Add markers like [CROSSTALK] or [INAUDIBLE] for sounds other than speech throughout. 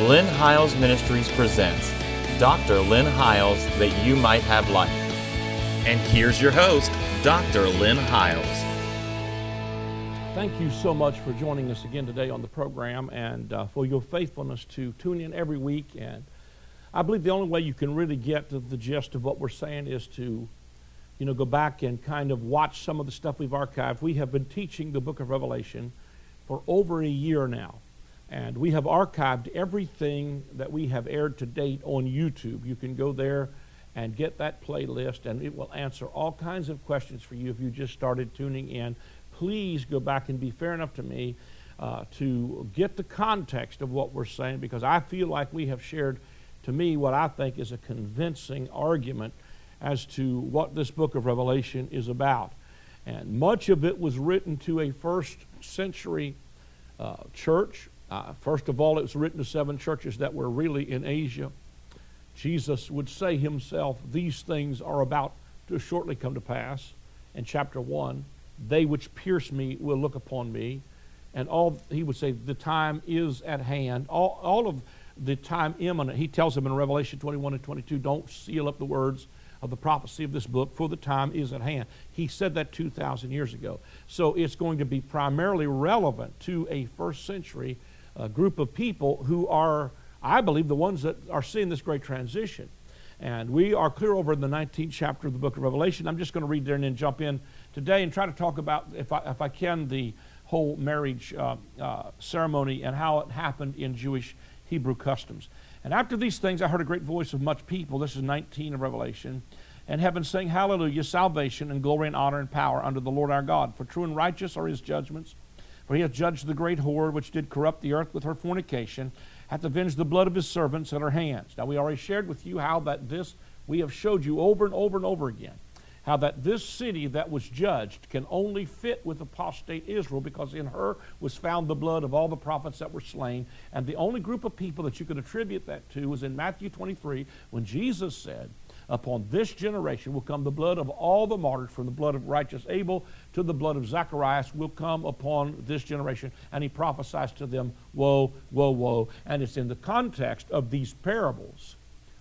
Lynn Hiles Ministries presents Dr. Lynn Hiles That You Might Have Life. And here's your host, Dr. Lynn Hiles. Thank you so much for joining us again today on the program and uh, for your faithfulness to tune in every week. And I believe the only way you can really get to the gist of what we're saying is to, you know, go back and kind of watch some of the stuff we've archived. We have been teaching the book of Revelation for over a year now. And we have archived everything that we have aired to date on YouTube. You can go there and get that playlist, and it will answer all kinds of questions for you if you just started tuning in. Please go back and be fair enough to me uh, to get the context of what we're saying because I feel like we have shared, to me, what I think is a convincing argument as to what this book of Revelation is about. And much of it was written to a first century uh, church uh, first of all, it was written to seven churches that were really in Asia. Jesus would say himself, These things are about to shortly come to pass. In chapter 1, they which pierce me will look upon me. And all he would say, The time is at hand. All, all of the time imminent. He tells them in Revelation 21 and 22, Don't seal up the words of the prophecy of this book, for the time is at hand. He said that 2,000 years ago. So it's going to be primarily relevant to a first century a group of people who are, I believe, the ones that are seeing this great transition. And we are clear over in the 19th chapter of the book of Revelation. I'm just going to read there and then jump in today and try to talk about, if I, if I can, the whole marriage uh, uh, ceremony and how it happened in Jewish Hebrew customs. And after these things, I heard a great voice of much people. This is 19 of Revelation. And heaven saying, Hallelujah, salvation and glory and honor and power unto the Lord our God. For true and righteous are his judgments for he hath judged the great whore which did corrupt the earth with her fornication, hath avenged the blood of his servants at her hands. Now we already shared with you how that this, we have showed you over and over and over again, how that this city that was judged can only fit with apostate Israel because in her was found the blood of all the prophets that were slain. And the only group of people that you could attribute that to was in Matthew 23 when Jesus said, Upon this generation will come the blood of all the martyrs, from the blood of righteous Abel to the blood of Zacharias will come upon this generation. And he prophesies to them, Woe, woe, woe. And it's in the context of these parables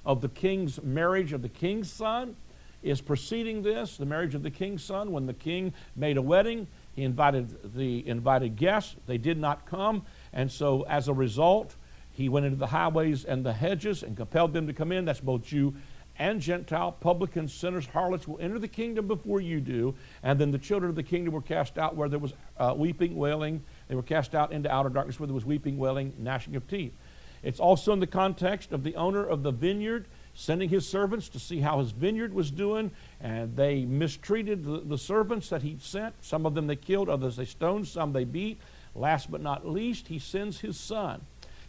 of the king's marriage of the king's son is preceding this, the marriage of the king's son, when the king made a wedding. He invited the invited guests. They did not come. And so as a result, he went into the highways and the hedges and compelled them to come in. That's both Jew and Gentile, publicans, sinners, harlots will enter the kingdom before you do. And then the children of the kingdom were cast out where there was uh, weeping, wailing. They were cast out into outer darkness where there was weeping, wailing, gnashing of teeth. It's also in the context of the owner of the vineyard sending his servants to see how his vineyard was doing, and they mistreated the, the servants that he sent. Some of them they killed, others they stoned, some they beat. Last but not least, he sends his son.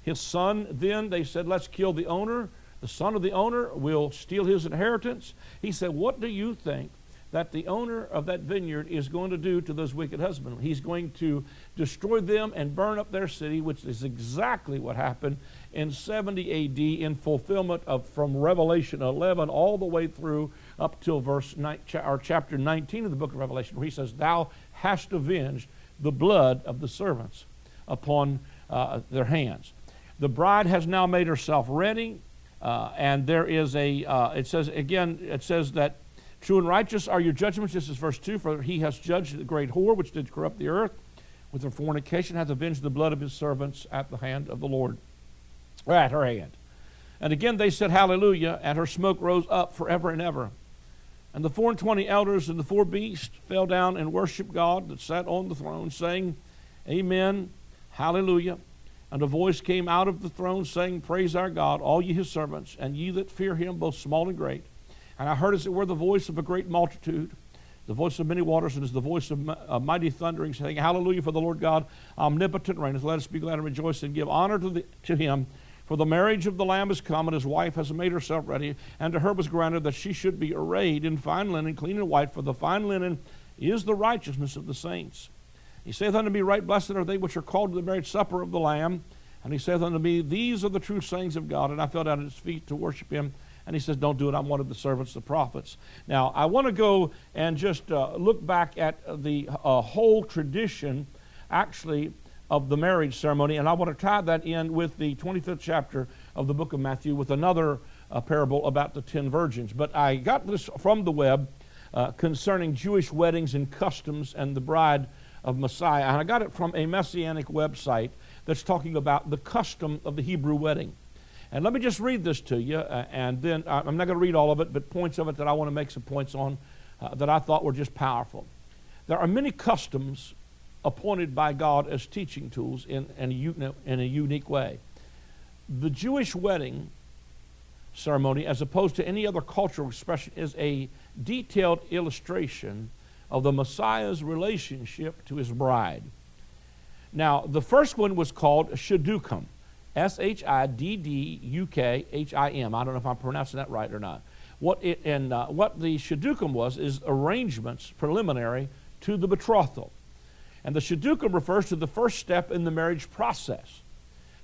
His son, then, they said, let's kill the owner the son of the owner will steal his inheritance. He said, What do you think that the owner of that vineyard is going to do to those wicked husbands? He's going to destroy them and burn up their city, which is exactly what happened in 70 AD in fulfillment of from Revelation 11 all the way through up till verse 9, or chapter 19 of the book of Revelation, where he says, Thou hast avenged the blood of the servants upon uh, their hands. The bride has now made herself ready. Uh, and there is a, uh, it says, again, it says that true and righteous are your judgments. This is verse 2 For he has judged the great whore which did corrupt the earth with her fornication, hath avenged the blood of his servants at the hand of the Lord, or at her hand. And again they said, Hallelujah, and her smoke rose up forever and ever. And the four and twenty elders and the four beasts fell down and worshiped God that sat on the throne, saying, Amen, Hallelujah. And a voice came out of the throne saying, Praise our God, all ye his servants, and ye that fear him, both small and great. And I heard as it were the voice of a great multitude, the voice of many waters, and as the voice of mighty thundering, saying, Hallelujah for the Lord God, omnipotent reigneth. Let us be glad and rejoice and give honor to, the, to him. For the marriage of the Lamb is come, and his wife has made herself ready. And to her was granted that she should be arrayed in fine linen, clean and white, for the fine linen is the righteousness of the saints. He saith unto me, Right blessed are they which are called to the marriage supper of the Lamb. And he saith unto me, These are the true sayings of God. And I fell down at his feet to worship him. And he says, Don't do it. I'm one of the servants, the prophets. Now, I want to go and just uh, look back at the uh, whole tradition, actually, of the marriage ceremony, and I want to tie that in with the 25th chapter of the book of Matthew with another uh, parable about the ten virgins. But I got this from the web uh, concerning Jewish weddings and customs and the bride of Messiah, and I got it from a messianic website that's talking about the custom of the Hebrew wedding. And let me just read this to you, uh, and then uh, I'm not going to read all of it, but points of it that I want to make some points on uh, that I thought were just powerful. There are many customs appointed by God as teaching tools in, in, a, in a unique way. The Jewish wedding ceremony, as opposed to any other cultural expression, is a detailed illustration of the Messiah's relationship to his bride. Now, the first one was called Shidduchim, S H I D D U K H I M. I don't know if I'm pronouncing that right or not. What it, and uh, what the Shidduchim was is arrangements preliminary to the betrothal. And the Shidduchim refers to the first step in the marriage process.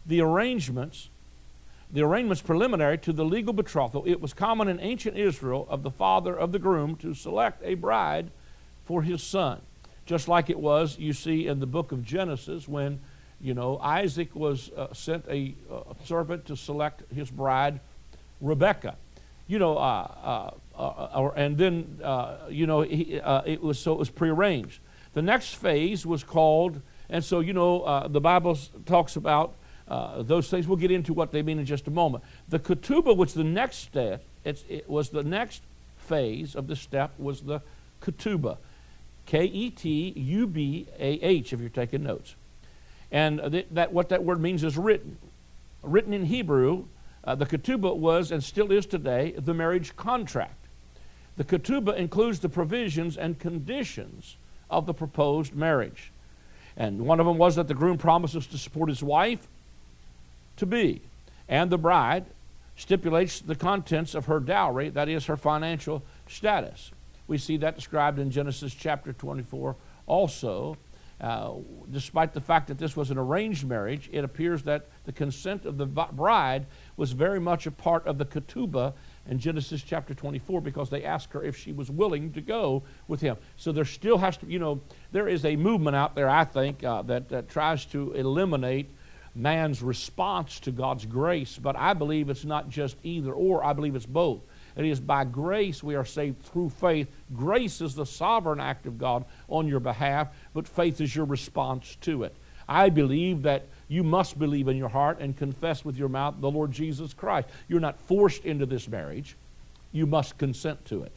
The arrangements, the arrangements preliminary to the legal betrothal, it was common in ancient Israel of the father of the groom to select a bride for his son. Just like it was, you see, in the book of Genesis when, you know, Isaac was uh, sent a, uh, servant to select his bride, Rebecca. You know, uh, uh, uh and then, you know, he, it was so it was prearranged. The next phase was called, and so, you know, the Bible talks about those things. We'll get into what they mean in just a moment. The ketubah, which the next step, it was the next phase of the step, was the ketubah. K E T U B A H, if you're taking notes. And th- that, what that word means is written. Written in Hebrew, uh, the ketubah was and still is today the marriage contract. The ketubah includes the provisions and conditions of the proposed marriage. And one of them was that the groom promises to support his wife to be, and the bride stipulates the contents of her dowry, that is, her financial status. We see that described in Genesis chapter 24 also. Uh, despite the fact that this was an arranged marriage, it appears that the consent of the bride was very much a part of the ketubah in Genesis chapter 24 because they asked her if she was willing to go with him. So there still has to, you know, there is a movement out there, I think, uh, that, that tries to eliminate man's response to God's grace. But I believe it's not just either or, I believe it's both. It is by grace we are saved through faith. Grace is the sovereign act of God on your behalf, but faith is your response to it. I believe that you must believe in your heart and confess with your mouth the Lord Jesus Christ. You're not forced into this marriage, you must consent to it.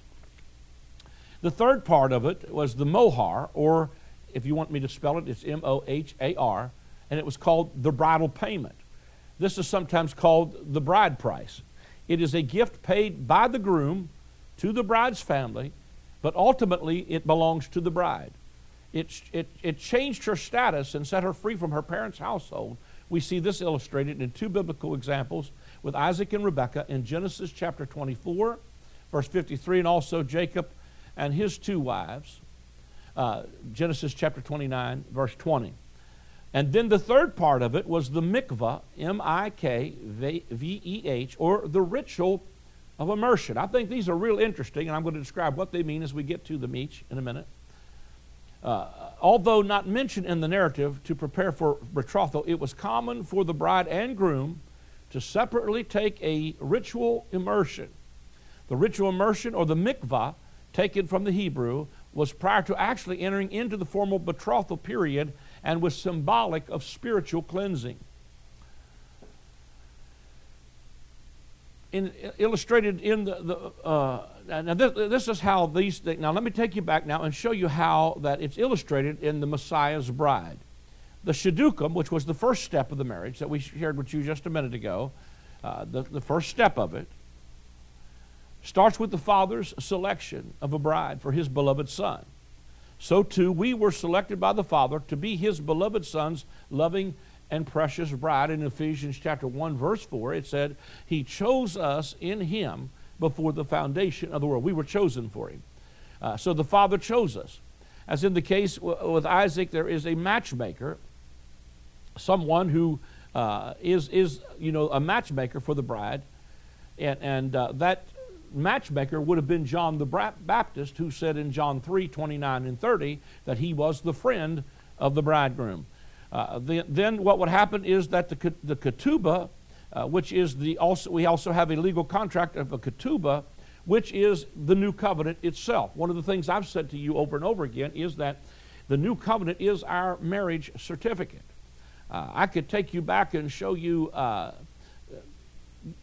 The third part of it was the mohar, or if you want me to spell it, it's M O H A R, and it was called the bridal payment. This is sometimes called the bride price. It is a gift paid by the groom to the bride's family, but ultimately it belongs to the bride it, it, it changed her status and set her free from her parents' household. We see this illustrated in two biblical examples with Isaac and Rebekah in Genesis chapter 24, verse 53, and also Jacob and his two wives, uh, Genesis chapter 29, verse 20. And then the third part of it was the mikvah, M I K V E H, or the ritual of immersion. I think these are real interesting, and I'm going to describe what they mean as we get to them each in a minute. Uh, although not mentioned in the narrative to prepare for betrothal, it was common for the bride and groom to separately take a ritual immersion. The ritual immersion, or the mikvah, taken from the Hebrew, was prior to actually entering into the formal betrothal period and was symbolic of spiritual cleansing. In, illustrated in the, the uh, now this, this, is how these things, now let me take you back now and show you how that it's illustrated in the Messiah's bride. The Shidduchim, which was the first step of the marriage that we shared with you just a minute ago, uh, the, the first step of it, starts with the father's selection of a bride for his beloved son. So too, we were selected by the Father to be his beloved son's loving and precious bride. In Ephesians chapter 1, verse 4, it said, He chose us in him before the foundation of the world. We were chosen for him. Uh, so the Father chose us. As in the case with Isaac, there is a matchmaker, someone who uh, is is, you know, a matchmaker for the bride. And, and uh, that matchmaker would have been John the Baptist, who said in John 3 29 and 30 that he was the friend of the bridegroom. Uh, then, then, what would happen is that the, the ketubah, uh, which is the also, we also have a legal contract of a ketubah, which is the new covenant itself. One of the things I've said to you over and over again is that the new covenant is our marriage certificate. Uh, I could take you back and show you, uh,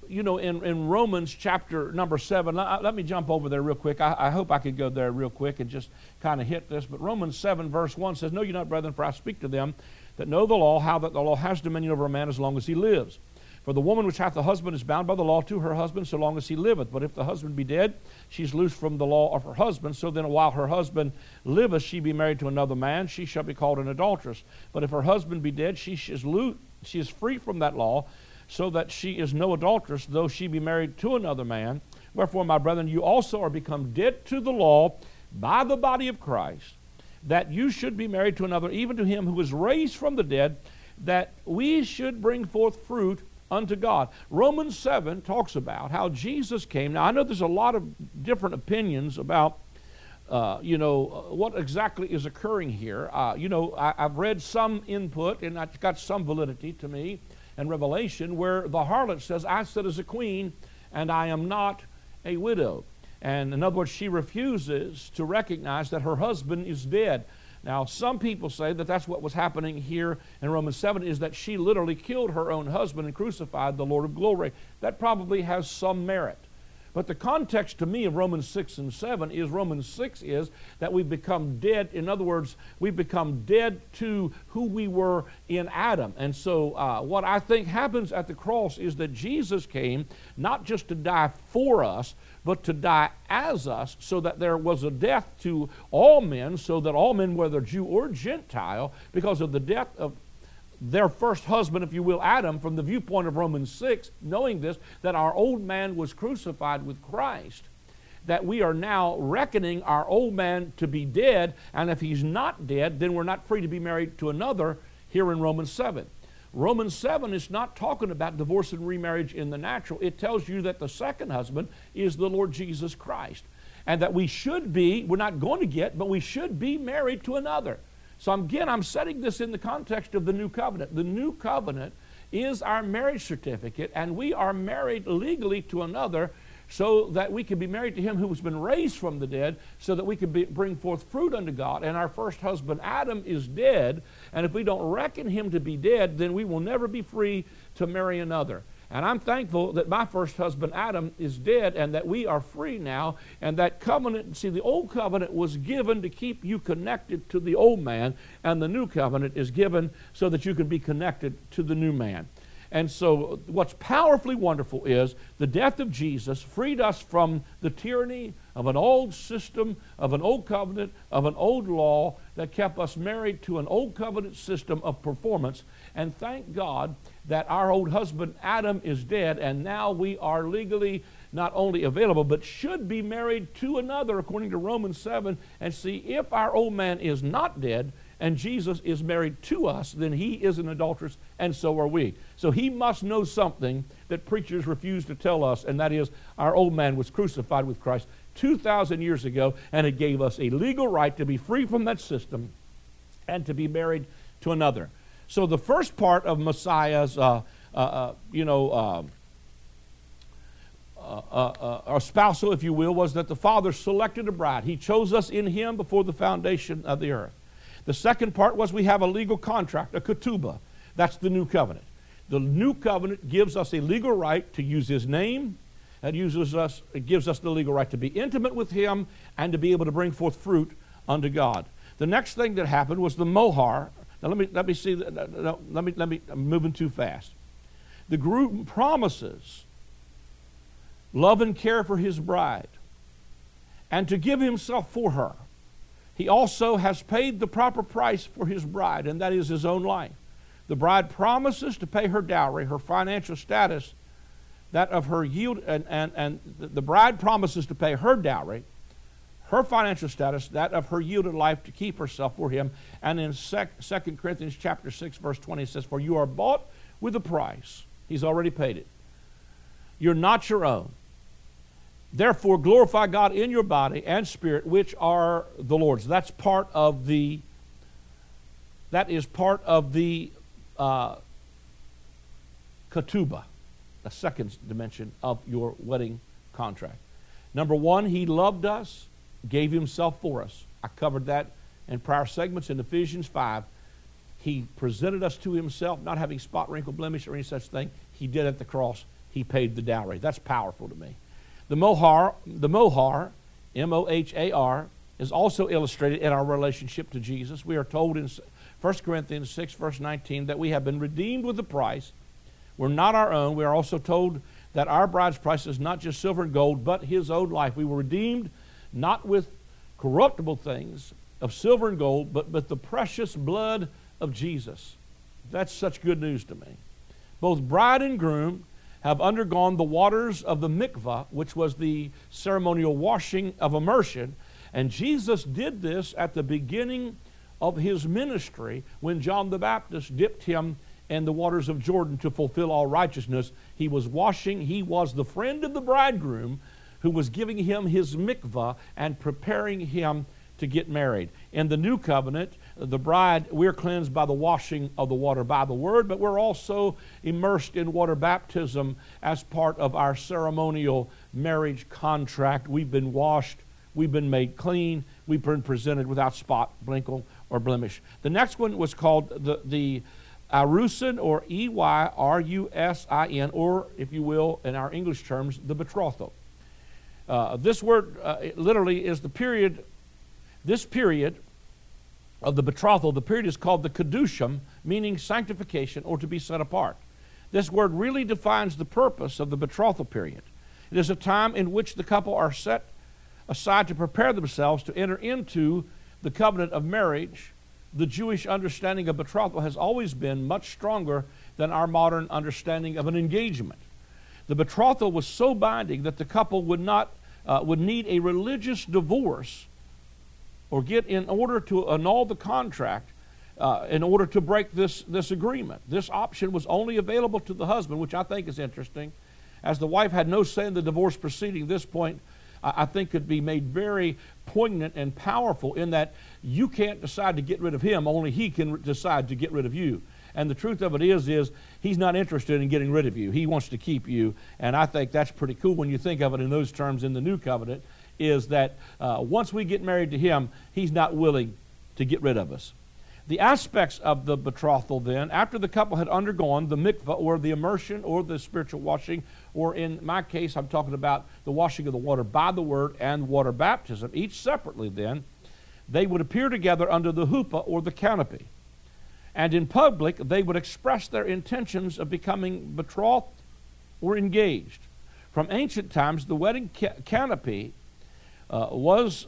you know, in, in Romans chapter number seven. Let, let me jump over there real quick. I, I, hope I could go there real quick and just kind of hit this. But Romans 7, verse 1 says, Know you not, brethren, for I speak to them that know the law, how that the law has dominion over a man as long as he lives. For the woman which hath a husband is bound by the law to her husband so long as he liveth. But if the husband be dead, she is loosed from the law of her husband. So then, while her husband liveth, she be married to another man, she shall be called an adulteress. But if her husband be dead, she is, loose, she is free from that law, so that she is no adulteress, though she be married to another man. Wherefore, my brethren, you also are become dead to the law by the body of Christ, that you should be married to another, even to him who was raised from the dead, that we should bring forth fruit unto God. Romans 7 talks about how Jesus came. Now, I know there's a lot of different opinions about, uh, you know, uh, what exactly is occurring here. Uh, you know, I, have read some input, and it's got some validity to me, and Revelation, where the harlot says, I sit as a queen, and I am not a widow. And in other words, she refuses to recognize that her husband is dead. Now, some people say that that's what was happening here in Romans 7 is that she literally killed her own husband and crucified the Lord of glory. That probably has some merit. But the context to me of Romans 6 and 7 is Romans 6 is that we've become dead. In other words, we've become dead to who we were in Adam. And so, uh, what I think happens at the cross is that Jesus came not just to die for us, but to die as us, so that there was a death to all men, so that all men, whether Jew or Gentile, because of the death of their first husband, if you will, Adam, from the viewpoint of Romans 6, knowing this, that our old man was crucified with Christ, that we are now reckoning our old man to be dead, and if he's not dead, then we're not free to be married to another here in Romans 7. Romans 7 is not talking about divorce and remarriage in the natural. It tells you that the second husband is the Lord Jesus Christ. And that we should be, we're not going to get, but we should be married to another. So again, I'm setting this in the context of the new covenant. The new covenant is our marriage certificate, and we are married legally to another so that we can be married to him who has been raised from the dead, so that we can be, bring forth fruit unto God. And our first husband, Adam, is dead, and if we don't reckon him to be dead, then we will never be free to marry another. And I'm thankful that my first husband, Adam, is dead and that we are free now. And that covenant, see, the old covenant was given to keep you connected to the old man, and the new covenant is given so that you can be connected to the new man. And so, what's powerfully wonderful is the death of Jesus freed us from the tyranny of an old system, of an old covenant, of an old law that kept us married to an old covenant system of performance. And thank God that our old husband Adam is dead, and now we are legally not only available, but should be married to another, according to Romans 7. And see, if our old man is not dead and Jesus is married to us, then he is an adulteress, and so are we. So he must know something that preachers refuse to tell us, and that is our old man was crucified with Christ 2,000 years ago, and it gave us a legal right to be free from that system and to be married to another. So the first part of Messiah's, uh, uh, uh you know, uh, uh, uh, spousal, if you will, was that the Father selected a bride. He chose us in Him before the foundation of the earth. The second part was we have a legal contract, a ketubah. That's the new covenant. The new covenant gives us a legal right to use His name. It uses us. It gives us the legal right to be intimate with Him and to be able to bring forth fruit unto God. The next thing that happened was the mohar, now let me let me see. Let me let me. I'm moving too fast. The group promises love and care for his bride, and to give himself for her. He also has paid the proper price for his bride, and that is his own life. The bride promises to pay her dowry, her financial status, that of her yield, and, and, and the bride promises to pay her dowry, her financial status, that of her yielded life to keep herself for him. And in 2 Corinthians chapter 6, verse 20, it says, For you are bought with a price. He's already paid it. You're not your own. Therefore, glorify God in your body and spirit, which are the Lord's. That's part of the That is part of the uh, ketubah, the second dimension of your wedding contract. Number one, he loved us, gave himself for us. I covered that in prior segments in Ephesians 5. He presented us to himself, not having spot, wrinkle, blemish, or any such thing. He did at the cross. He paid the dowry. That's powerful to me. The mohar, the mohar, M-O-H-A-R, is also illustrated in our relationship to Jesus. We are told in 1 Corinthians 6, verse 19, that we have been redeemed with a price. We're not our own. We are also told that our bride's price is not just silver and gold, but his own life. We were redeemed not with corruptible things of silver and gold, but with the precious blood of Jesus. That's such good news to me. Both bride and groom have undergone the waters of the mikvah, which was the ceremonial washing of immersion. And Jesus did this at the beginning of his ministry when John the Baptist dipped him in the waters of Jordan to fulfill all righteousness. He was washing, he was the friend of the bridegroom who was giving him his mikvah and preparing him to get married. In the new covenant, the bride, we're cleansed by the washing of the water by the word, but we're also immersed in water baptism as part of our ceremonial marriage contract. We've been washed, we've been made clean, we've been presented without spot, blinkle, or blemish. The next one was called the, the Erusin or E Y R U S I N, or if you will, in our English terms, the betrothal. Uh, this word uh, literally is the period, this period of the betrothal, the period is called the Kedushim, meaning sanctification or to be set apart. This word really defines the purpose of the betrothal period. It is a time in which the couple are set aside to prepare themselves to enter into the covenant of marriage. The Jewish understanding of betrothal has always been much stronger than our modern understanding of an engagement. The betrothal was so binding that the couple would not uh, would need a religious divorce or get in order to annul the contract uh, in order to break this, this agreement. This option was only available to the husband, which I think is interesting. As the wife had no say in the divorce proceeding, this point I, I think could be made very poignant and powerful in that you can't decide to get rid of him, only he can decide to get rid of you. And the truth of it is, is he's not interested in getting rid of you. He wants to keep you. And I think that's pretty cool when you think of it in those terms in the new covenant, is that uh, once we get married to him, he's not willing to get rid of us. The aspects of the betrothal, then, after the couple had undergone the mikvah or the immersion or the spiritual washing, or in my case, I'm talking about the washing of the water by the word and water baptism, each separately, then, they would appear together under the huppah or the canopy and in public they would express their intentions of becoming betrothed or engaged. From ancient times, the wedding ca- canopy uh, was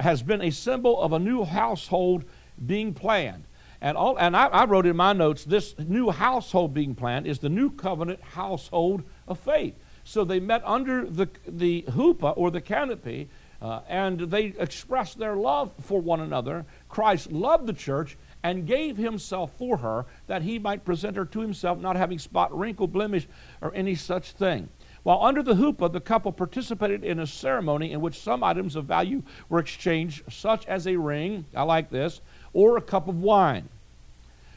has been a symbol of a new household being planned. And, all, and I, I wrote in my notes this new household being planned is the new covenant household of faith. So they met under the, the huppah or the canopy uh, and they expressed their love for one another. Christ loved the church and gave himself for her that he might present her to himself, not having spot, wrinkle, blemish, or any such thing. While under the huppah, the couple participated in a ceremony in which some items of value were exchanged, such as a ring, I like this, or a cup of wine,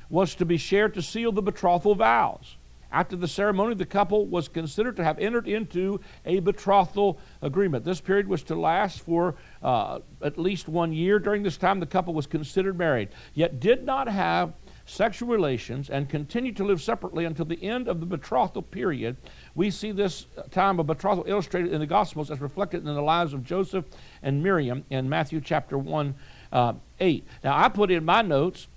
was to be shared to seal the betrothal vows. After the ceremony, the couple was considered to have entered into a betrothal agreement. This period was to last for uh, at least one year. During this time, the couple was considered married, yet did not have sexual relations and continue to live separately until the end of the betrothal period. We see this time of betrothal illustrated in the Gospels as reflected in the lives of Joseph and Miriam in Matthew chapter 1, uh, 8. Now, I put in my notes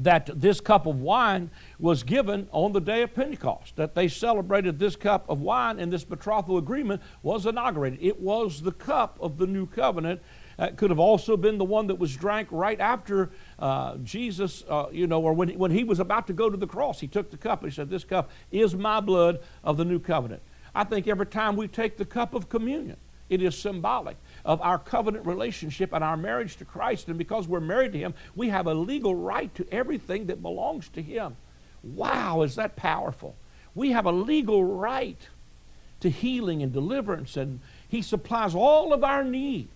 that this cup of wine was given on the day of Pentecost, that they celebrated this cup of wine and this betrothal agreement was inaugurated. It was the cup of the new covenant. It could have also been the one that was drank right after uh, Jesus, uh, you know, or when he, when he was about to go to the cross. He took the cup and he said, This cup is my blood of the new covenant. I think every time we take the cup of communion, it is symbolic of our covenant relationship and our marriage to Christ. And because we're married to Him, we have a legal right to everything that belongs to Him. Wow, is that powerful? We have a legal right to healing and deliverance, and He supplies all of our need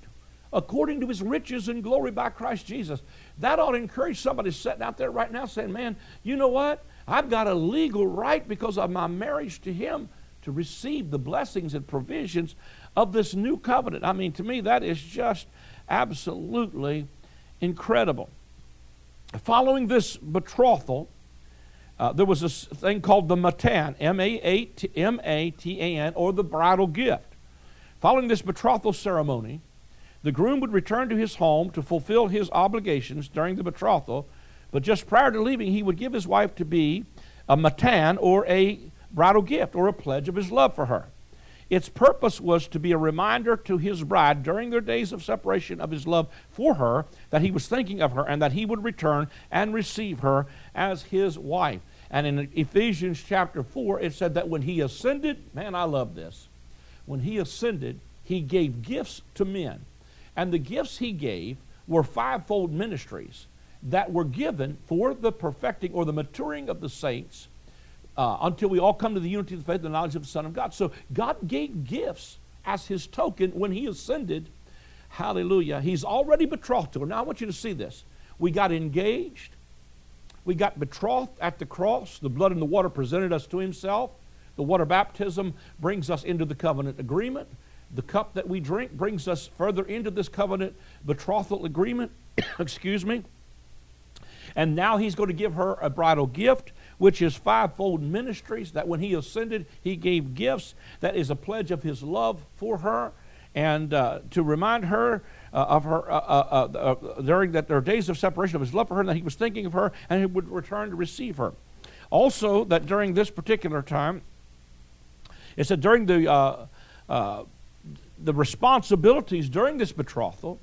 according to his riches and glory by Christ Jesus. That ought to encourage somebody sitting out there right now saying, Man, you know what? I've got a legal right because of my marriage to him to receive the blessings and provisions of this new covenant. I mean, to me, that is just absolutely incredible. Following this betrothal, uh, there was a thing called the matan, M A T A N, or the bridal gift. Following this betrothal ceremony, the groom would return to his home to fulfill his obligations during the betrothal, but just prior to leaving, he would give his wife to be a matan, or a bridal gift, or a pledge of his love for her. Its purpose was to be a reminder to his bride during their days of separation of his love for her that he was thinking of her and that he would return and receive her as his wife. And in Ephesians chapter 4, it said that when he ascended, man, I love this. When he ascended, he gave gifts to men. And the gifts he gave were fivefold ministries that were given for the perfecting or the maturing of the saints uh, until we all come to the unity of the faith and the knowledge of the Son of God. So God gave gifts as his token when he ascended. Hallelujah. He's already betrothed to her. Now I want you to see this. We got engaged. We got betrothed at the cross. The blood and the water presented us to himself. The water baptism brings us into the covenant agreement. The cup that we drink brings us further into this covenant betrothal agreement. [COUGHS] Excuse me. And now he's going to give her a bridal gift which is fivefold ministries, that when he ascended, he gave gifts. That is a pledge of his love for her. And uh, to remind her uh, of her uh, uh, uh, uh during that their days of separation of his love for her, and that he was thinking of her, and he would return to receive her. Also, that during this particular time, it said during the the responsibilities during this betrothal,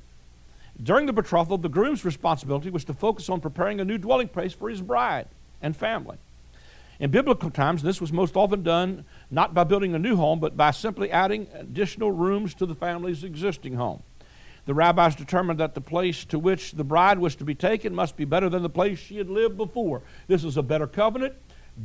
during the betrothal, the groom's responsibility was to focus on preparing a new dwelling place for his bride and family. In biblical times, this was most often done not by building a new home, but by simply adding additional rooms to the family's existing home. The rabbis determined that the place to which the bride was to be taken must be better than the place she had lived before. This is a better covenant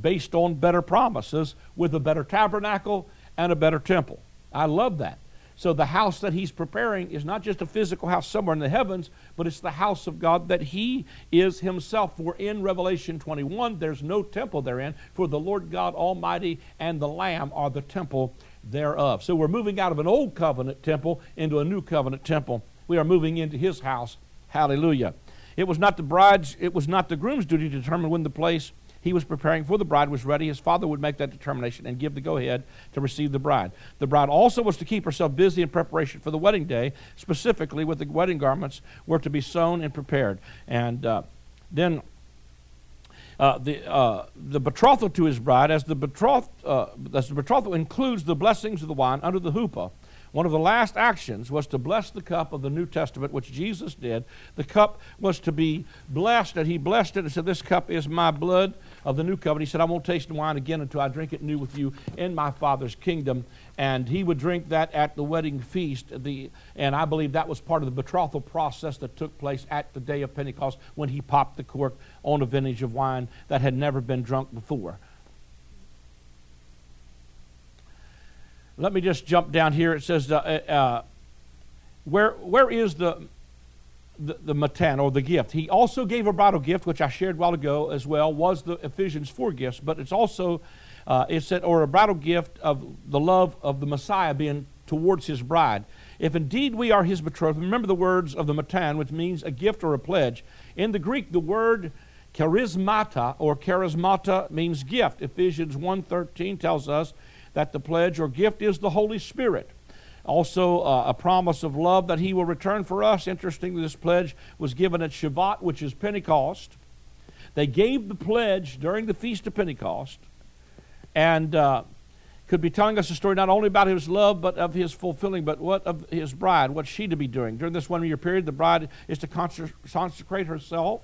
based on better promises with a better tabernacle and a better temple. I love that. So the house that he's preparing is not just a physical house somewhere in the heavens, but it's the house of God that he is himself. For in Revelation 21, there's no temple therein, for the Lord God Almighty and the Lamb are the temple thereof. So we're moving out of an old covenant temple into a new covenant temple. We are moving into his house. Hallelujah. It was not the bride's, it was not the groom's duty to determine when the place he was preparing for the bride was ready, his father would make that determination and give the go ahead to receive the bride. The bride also was to keep herself busy in preparation for the wedding day, specifically with the wedding garments were to be sewn and prepared. And uh, then uh, the, uh, the betrothal to his bride, as the, betroth, uh, as the betrothal includes the blessings of the wine under the chuppah, one of the last actions was to bless the cup of the New Testament, which Jesus did. The cup was to be blessed, and he blessed it and said, This cup is my blood of the new covenant. He said, I won't taste wine again until I drink it new with you in my Father's kingdom. And he would drink that at the wedding feast. The, and I believe that was part of the betrothal process that took place at the day of Pentecost when he popped the cork on a vintage of wine that had never been drunk before. Let me just jump down here. It says, uh, uh, where, where is the, the, the matan or the gift? He also gave a bridal gift, which I shared a while ago as well, was the Ephesians 4 gifts, but it's also, uh, it said, or a bridal gift of the love of the Messiah being towards his bride. If indeed we are his betrothed, remember the words of the matan, which means a gift or a pledge. In the Greek, the word charismata or charismata means gift. Ephesians 1.13 tells us that the pledge or gift is the Holy Spirit. Also, uh, a promise of love that He will return for us. Interestingly, this pledge was given at Shavuot, which is Pentecost. They gave the pledge during the Feast of Pentecost and uh, could be telling us a story not only about His love, but of His fulfilling, but what of His bride, what she to be doing. During this one year period, the bride is to consecrate herself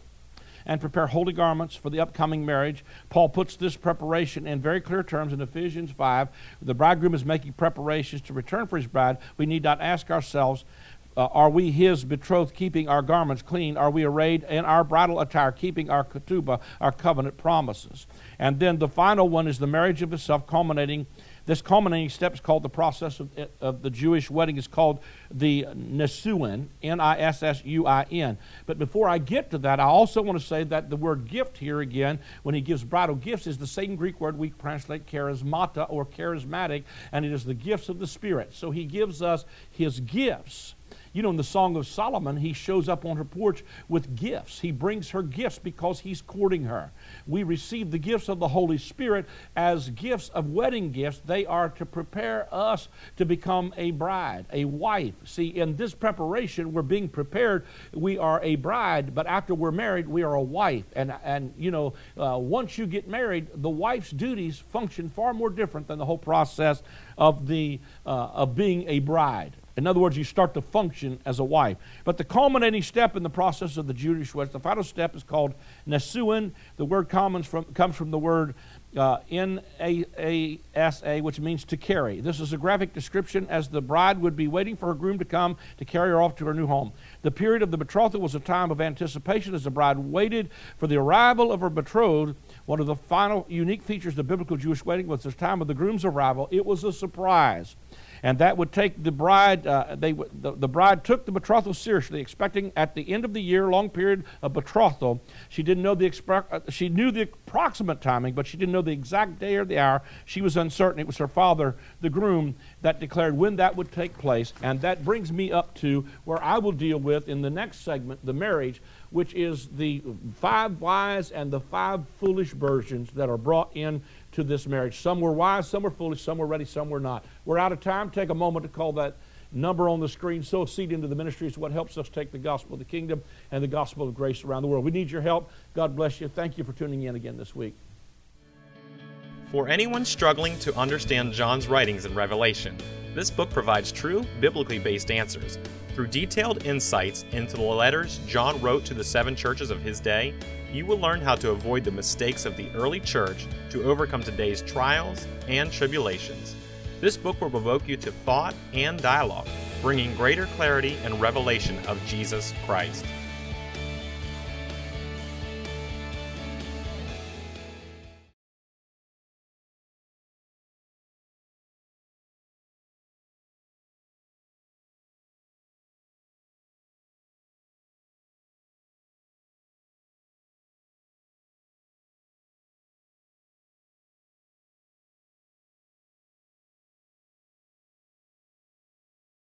and prepare holy garments for the upcoming marriage. Paul puts this preparation in very clear terms in Ephesians 5. The bridegroom is making preparations to return for his bride. We need not ask ourselves, uh, are we his betrothed, keeping our garments clean? Are we arrayed in our bridal attire, keeping our ketubah, our covenant promises? And then the final one is the marriage of itself, culminating This culminating step is called the process of, of the Jewish wedding is called the Nisuin, N-I-S-S-U-I-N. But before I get to that, I also want to say that the word gift here again, when he gives bridal gifts, is the same Greek word we translate charismata or charismatic, and it is the gifts of the Spirit. So he gives us his gifts. You know, in the Song of Solomon, he shows up on her porch with gifts. He brings her gifts because he's courting her. We receive the gifts of the Holy Spirit as gifts of wedding gifts. They are to prepare us to become a bride, a wife. See, in this preparation, we're being prepared. We are a bride, but after we're married, we are a wife. And, and you know, uh, once you get married, the wife's duties function far more different than the whole process of, the, uh, of being a bride. In other words, you start to function as a wife. But the culminating step in the process of the Jewish wedding, the final step is called Nesuin. The word comes from, comes from the word uh, N-A-A-S-A, which means to carry. This is a graphic description as the bride would be waiting for her groom to come to carry her off to her new home. The period of the betrothal was a time of anticipation as the bride waited for the arrival of her betrothed. One of the final unique features of the biblical Jewish wedding was the time of the groom's arrival. It was a surprise and that would take the bride. Uh, they the, the bride took the betrothal seriously, expecting at the end of the year, long period of betrothal. She didn't know the expre- uh, she knew the approximate timing, but she didn't know the exact day or the hour. She was uncertain. It was her father, the groom, that declared when that would take place, and that brings me up to where I will deal with in the next segment, the marriage which is the five wise and the five foolish virgins that are brought in to this marriage. Some were wise, some were foolish, some were ready, some were not. We're out of time. Take a moment to call that number on the screen. Sow a seed into the ministry is what helps us take the gospel of the kingdom and the gospel of grace around the world. We need your help. God bless you. Thank you for tuning in again this week. For anyone struggling to understand John's writings in Revelation, this book provides true, biblically based answers. Through detailed insights into the letters John wrote to the seven churches of his day, you will learn how to avoid the mistakes of the early church to overcome today's trials and tribulations. This book will provoke you to thought and dialogue, bringing greater clarity and revelation of Jesus Christ.